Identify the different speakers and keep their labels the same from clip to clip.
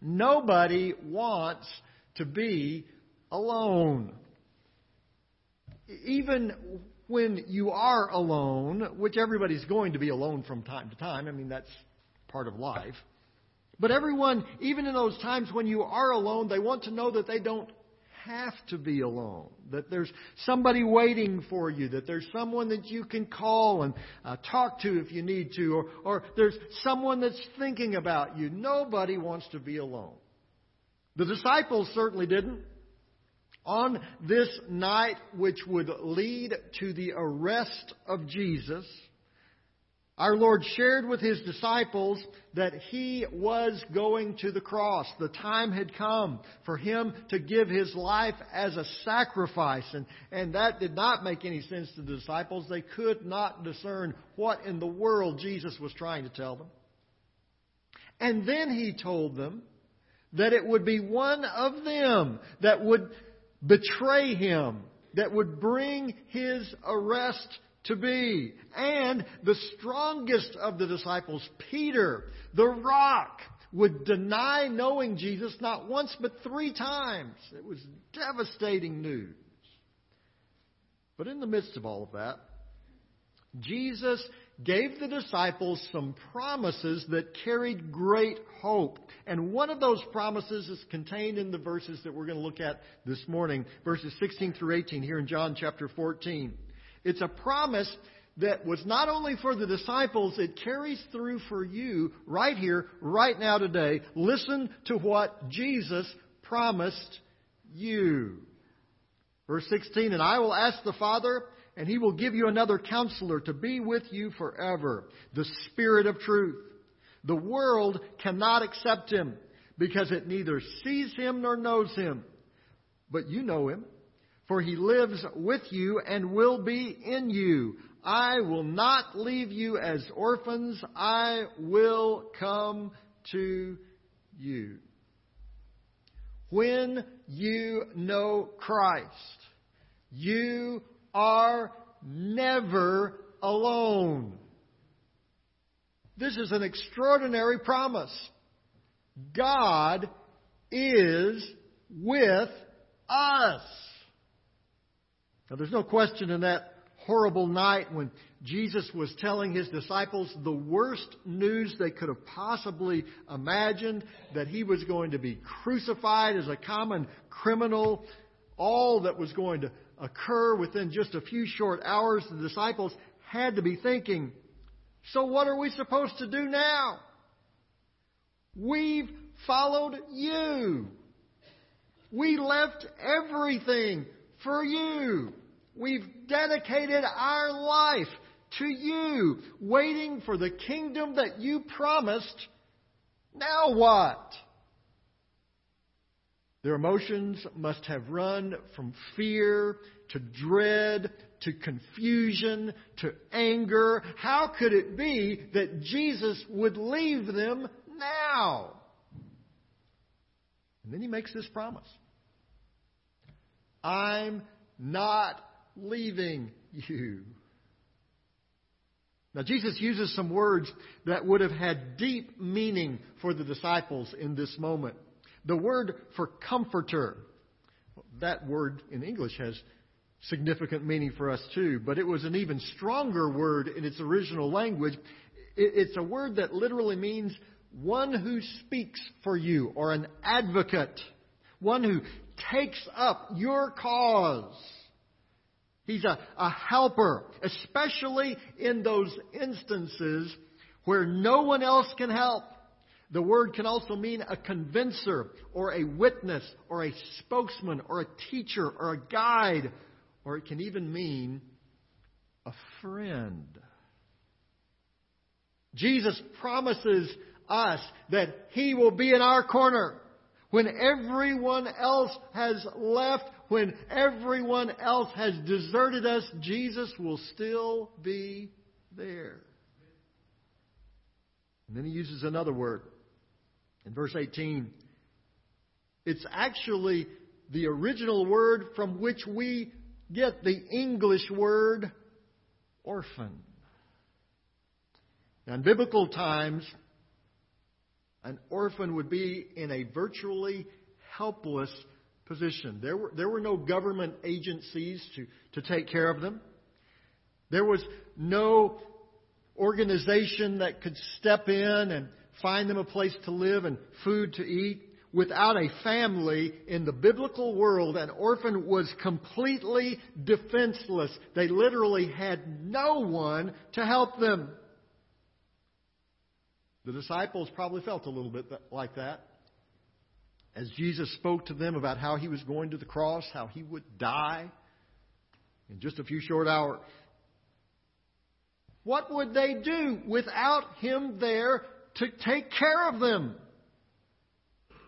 Speaker 1: Nobody wants to be alone. Even when you are alone, which everybody's going to be alone from time to time, I mean, that's part of life. But everyone, even in those times when you are alone, they want to know that they don't have to be alone. That there's somebody waiting for you. That there's someone that you can call and uh, talk to if you need to. Or, or there's someone that's thinking about you. Nobody wants to be alone. The disciples certainly didn't. On this night, which would lead to the arrest of Jesus, our Lord shared with His disciples that He was going to the cross. The time had come for Him to give His life as a sacrifice. And, and that did not make any sense to the disciples. They could not discern what in the world Jesus was trying to tell them. And then He told them that it would be one of them that would betray him, that would bring his arrest to be. And the strongest of the disciples, Peter, the rock, would deny knowing Jesus not once but three times. It was devastating news. But in the midst of all of that, Jesus gave the disciples some promises that carried great hope. And one of those promises is contained in the verses that we're going to look at this morning, verses 16 through 18 here in John chapter 14. It's a promise that was not only for the disciples, it carries through for you right here, right now today. Listen to what Jesus promised you. Verse 16, and I will ask the Father, and he will give you another counselor to be with you forever, the Spirit of truth. The world cannot accept him because it neither sees him nor knows him. But you know him, for he lives with you and will be in you. I will not leave you as orphans. I will come to you. When you know Christ, you are never alone. This is an extraordinary promise. God is with us. Now, there's no question in that horrible night when Jesus was telling his disciples the worst news they could have possibly imagined that he was going to be crucified as a common criminal, all that was going to occur within just a few short hours, the disciples had to be thinking, so what are we supposed to do now? We've followed you. We left everything for you. We've dedicated our life to you, waiting for the kingdom that you promised. Now what? Their emotions must have run from fear to dread to confusion to anger. How could it be that Jesus would leave them now? And then he makes this promise I'm not leaving you. Now, Jesus uses some words that would have had deep meaning for the disciples in this moment. The word for comforter, that word in English has significant meaning for us too, but it was an even stronger word in its original language. It's a word that literally means one who speaks for you or an advocate, one who takes up your cause. He's a, a helper, especially in those instances where no one else can help. The word can also mean a convincer or a witness or a spokesman or a teacher or a guide, or it can even mean a friend. Jesus promises us that He will be in our corner when everyone else has left, when everyone else has deserted us, Jesus will still be there. And then he uses another word in verse 18, it's actually the original word from which we get the English word orphan. Now, in biblical times, an orphan would be in a virtually helpless position. There were, there were no government agencies to, to take care of them. There was no organization that could step in and find them a place to live and food to eat. Without a family in the biblical world, an orphan was completely defenseless. They literally had no one to help them. The disciples probably felt a little bit like that as Jesus spoke to them about how he was going to the cross, how he would die in just a few short hours. What would they do without him there to take care of them?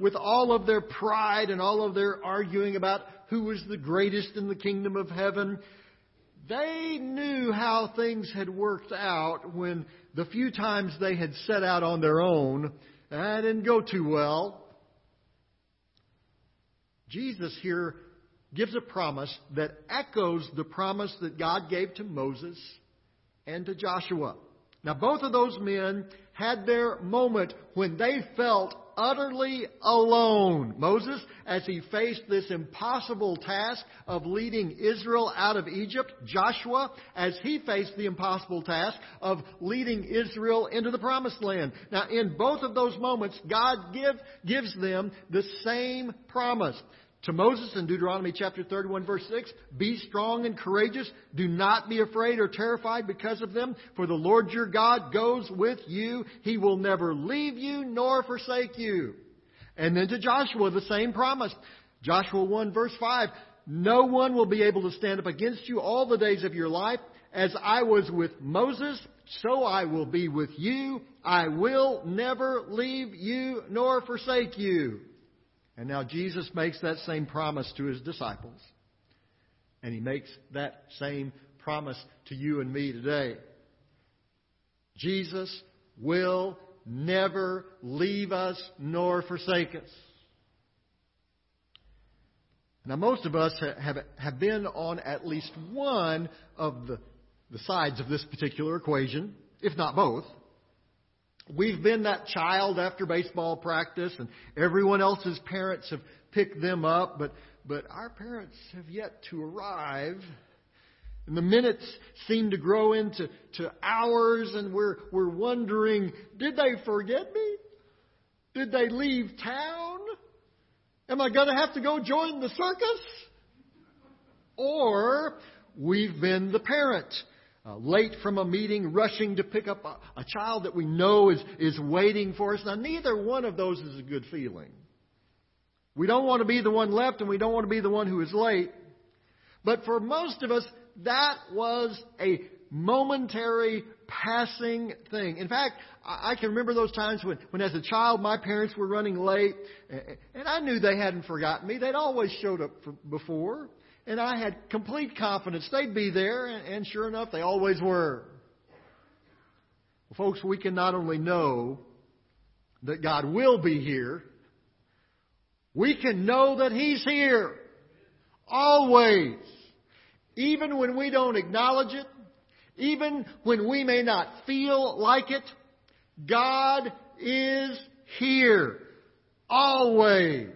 Speaker 1: With all of their pride and all of their arguing about who was the greatest in the kingdom of heaven, they knew how things had worked out when the few times they had set out on their own, ah, that didn't go too well. Jesus here gives a promise that echoes the promise that God gave to Moses and to Joshua. Now, both of those men had their moment when they felt utterly alone. Moses, as he faced this impossible task of leading Israel out of Egypt. Joshua, as he faced the impossible task of leading Israel into the promised land. Now, in both of those moments, God give, gives them the same promise to Moses in Deuteronomy chapter 31 verse 6, Be strong and courageous. Do not be afraid or terrified because of them, for the Lord your God goes with you. He will never leave you nor forsake you. And then to Joshua, the same promise. Joshua 1 verse 5, No one will be able to stand up against you all the days of your life. As I was with Moses, so I will be with you. I will never leave you nor forsake you. And now Jesus makes that same promise to his disciples. And he makes that same promise to you and me today. Jesus will never leave us nor forsake us. Now, most of us have, have been on at least one of the, the sides of this particular equation, if not both. We've been that child after baseball practice, and everyone else's parents have picked them up, but, but our parents have yet to arrive. And the minutes seem to grow into to hours, and we're, we're wondering did they forget me? Did they leave town? Am I going to have to go join the circus? Or we've been the parent uh, late from a meeting, rushing to pick up a, a child that we know is, is waiting for us. Now, neither one of those is a good feeling. We don't want to be the one left, and we don't want to be the one who is late. But for most of us, that was a momentary passing thing. In fact, I can remember those times when, when as a child my parents were running late, and I knew they hadn't forgotten me. They'd always showed up for, before. And I had complete confidence they'd be there, and sure enough, they always were. Well, folks, we can not only know that God will be here, we can know that He's here. Always. Even when we don't acknowledge it, even when we may not feel like it, God is here. Always.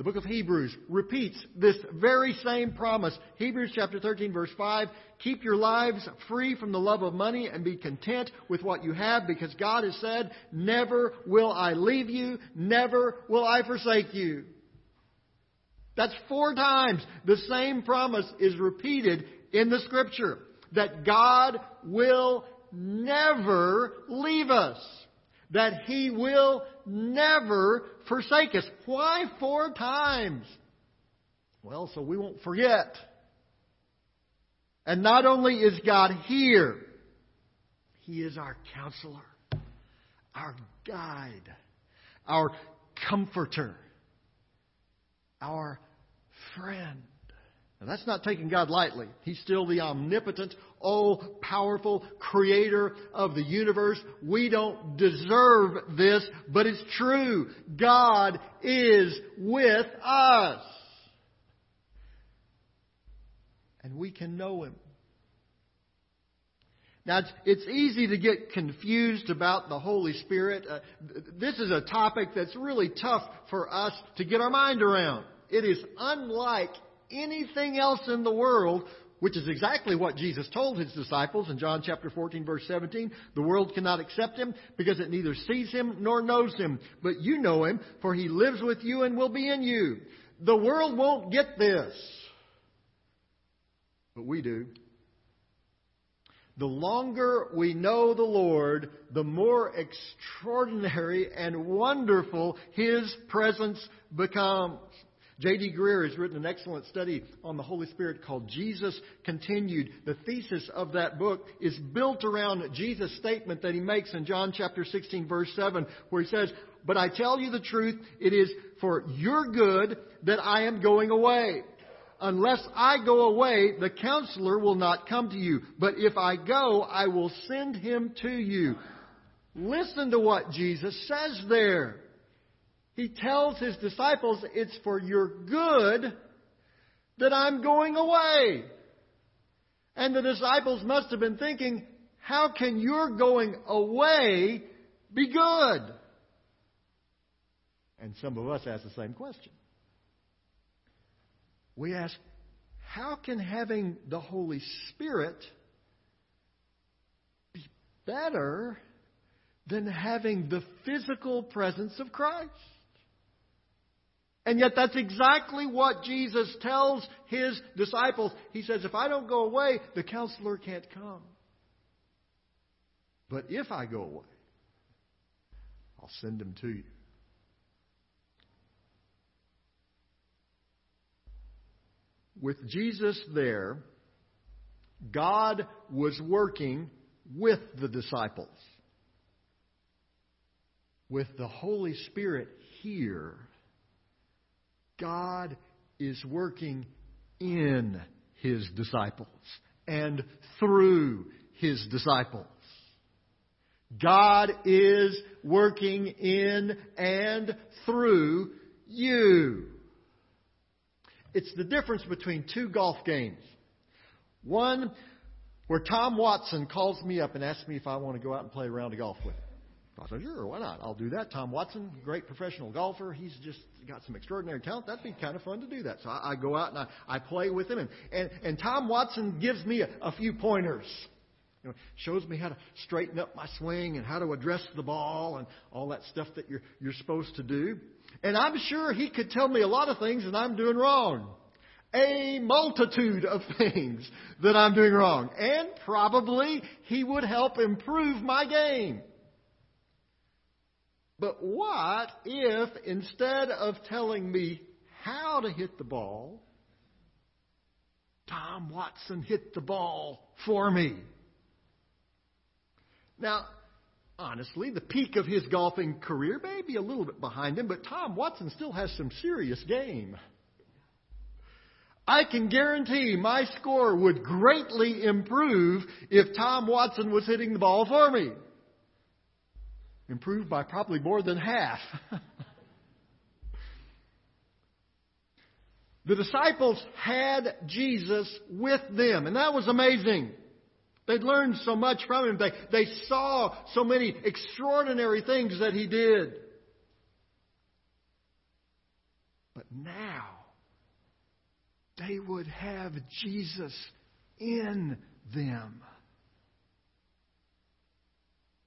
Speaker 1: The book of Hebrews repeats this very same promise. Hebrews chapter 13 verse 5, keep your lives free from the love of money and be content with what you have because God has said, never will I leave you, never will I forsake you. That's four times the same promise is repeated in the scripture that God will never leave us that He will never forsake us. Why four times? Well, so we won't forget. And not only is God here, He is our counselor, our guide, our comforter, our friend. Now, that's not taking God lightly. He's still the omnipotent, all powerful creator of the universe. We don't deserve this, but it's true. God is with us. And we can know Him. Now, it's, it's easy to get confused about the Holy Spirit. Uh, this is a topic that's really tough for us to get our mind around. It is unlike anything else in the world, which is exactly what Jesus told his disciples in John chapter 14 verse 17. The world cannot accept him because it neither sees him nor knows him. But you know him, for he lives with you and will be in you. The world won't get this. But we do. The longer we know the Lord, the more extraordinary and wonderful His presence becomes. J.D. Greear has written an excellent study on the Holy Spirit called Jesus Continued. The thesis of that book is built around Jesus' statement that he makes in John chapter 16 verse 7 where he says, But I tell you the truth, it is for your good that I am going away. Unless I go away, the counselor will not come to you. But if I go, I will send him to you. Listen to what Jesus says there. He tells his disciples, it's for your good that I'm going away. And the disciples must have been thinking, how can your going away be good? And some of us ask the same question we ask, how can having the Holy Spirit be better than having the physical presence of Christ? And yet, that's exactly what Jesus tells his disciples. He says, If I don't go away, the counselor can't come. But if I go away, I'll send him to you. with Jesus there, God was working with the disciples. With the Holy Spirit here, God is working in his disciples and through his disciples. God is working in and through you. It's the difference between two golf games. One where Tom Watson calls me up and asks me if I want to go out and play a round of golf with him. I said, sure, why not? I'll do that. Tom Watson, great professional golfer. He's just got some extraordinary talent. That'd be kind of fun to do that. So I, I go out and I, I play with him. And, and, and Tom Watson gives me a, a few pointers. You know, shows me how to straighten up my swing and how to address the ball and all that stuff that you're, you're supposed to do. And I'm sure he could tell me a lot of things that I'm doing wrong. A multitude of things that I'm doing wrong. And probably he would help improve my game. But what if instead of telling me how to hit the ball, Tom Watson hit the ball for me? Now, honestly, the peak of his golfing career may be a little bit behind him, but Tom Watson still has some serious game. I can guarantee my score would greatly improve if Tom Watson was hitting the ball for me. Improved by probably more than half. the disciples had Jesus with them, and that was amazing. They'd learned so much from him. They, they saw so many extraordinary things that he did. But now, they would have Jesus in them.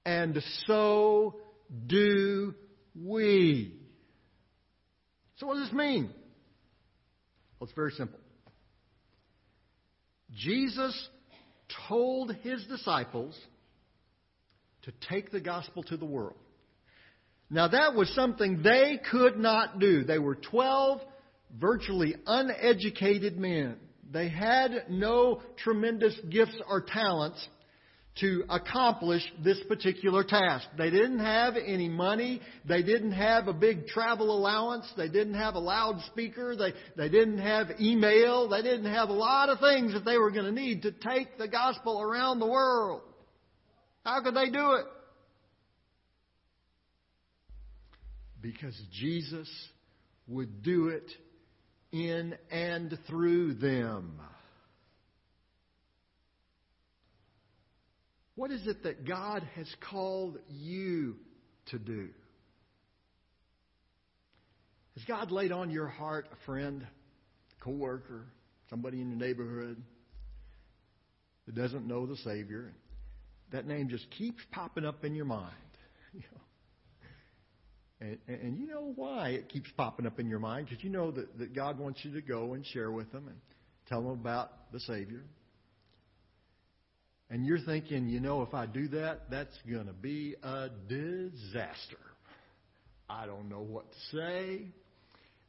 Speaker 1: And so do we. So, what does this mean? Well, it's very simple. Jesus told his disciples to take the gospel to the world. Now, that was something they could not do. They were 12 virtually uneducated men. They had no tremendous gifts or talents to accomplish this particular task. They didn't have any money. They didn't have a big travel allowance. They didn't have a loudspeaker. They, they didn't have email. They didn't have a lot of things that they were going to need to take the gospel around the world. How could they do it? Because Jesus would do it in and through them. What is it that God has called you to do? Has God laid on your heart a friend, a coworker, somebody in your neighborhood that doesn't know the Savior? That name just keeps popping up in your mind. You know. And, and you know why it keeps popping up in your mind? Because you know that, that God wants you to go and share with them and tell them about the Savior. And you're thinking, you know, if I do that, that's going to be a disaster. I don't know what to say.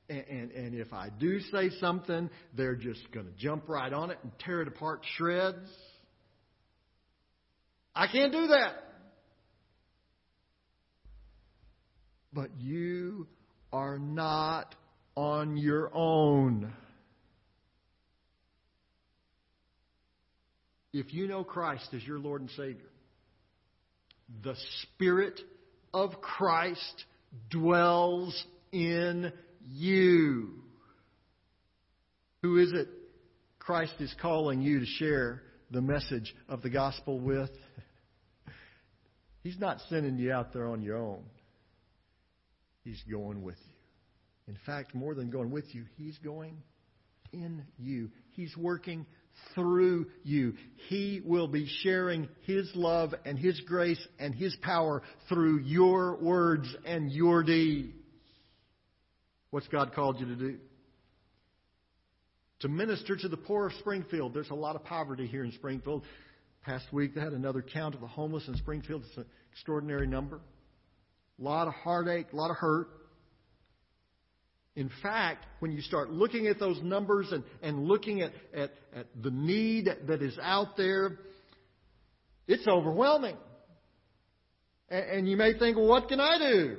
Speaker 1: And, and, and if I do say something, they're just going to jump right on it and tear it apart to shreds. I can't do that. But you are not on your own. If you know Christ as your Lord and Savior, the Spirit of Christ dwells in you. Who is it Christ is calling you to share the message of the gospel with? He's not sending you out there on your own. He's going with you. In fact, more than going with you, He's going in you. He's working through you. He will be sharing His love and His grace and His power through your words and your deeds. What's God called you to do? To minister to the poor of Springfield. There's a lot of poverty here in Springfield. Past week they had another count of the homeless in Springfield. It's an extraordinary number. A lot of heartache, a lot of hurt. In fact, when you start looking at those numbers and, and looking at, at, at the need that is out there, it's overwhelming. And, and you may think, well, what can I do?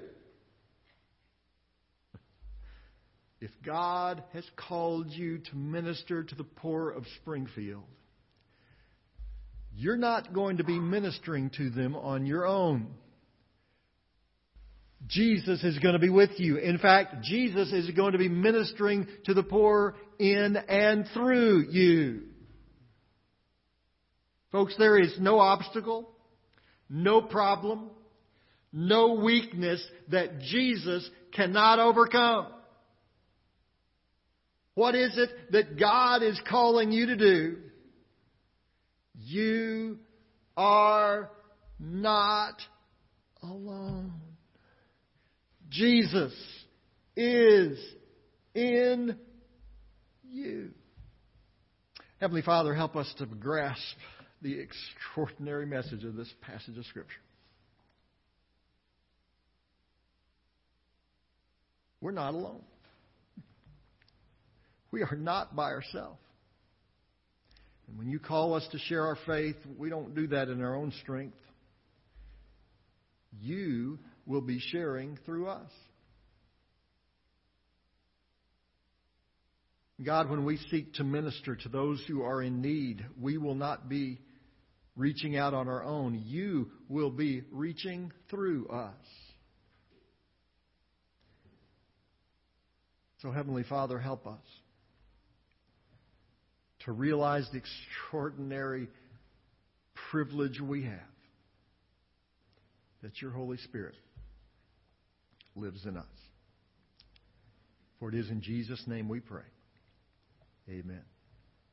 Speaker 1: If God has called you to minister to the poor of Springfield, you're not going to be ministering to them on your own. Jesus is going to be with you. In fact, Jesus is going to be ministering to the poor in and through you. Folks, there is no obstacle, no problem, no weakness that Jesus cannot overcome. What is it that God is calling you to do? You are not alone. Jesus is in you. Heavenly Father, help us to grasp the extraordinary message of this passage of Scripture. We're not alone. We are not by ourselves. And when you call us to share our faith, we don't do that in our own strength. You will be sharing through us. God, when we seek to minister to those who are in need, we will not be reaching out on our own. You will be reaching through us. So, Heavenly Father, help us to realize the extraordinary privilege we have that your Holy Spirit lives in us. For it is in Jesus' name we pray. Amen.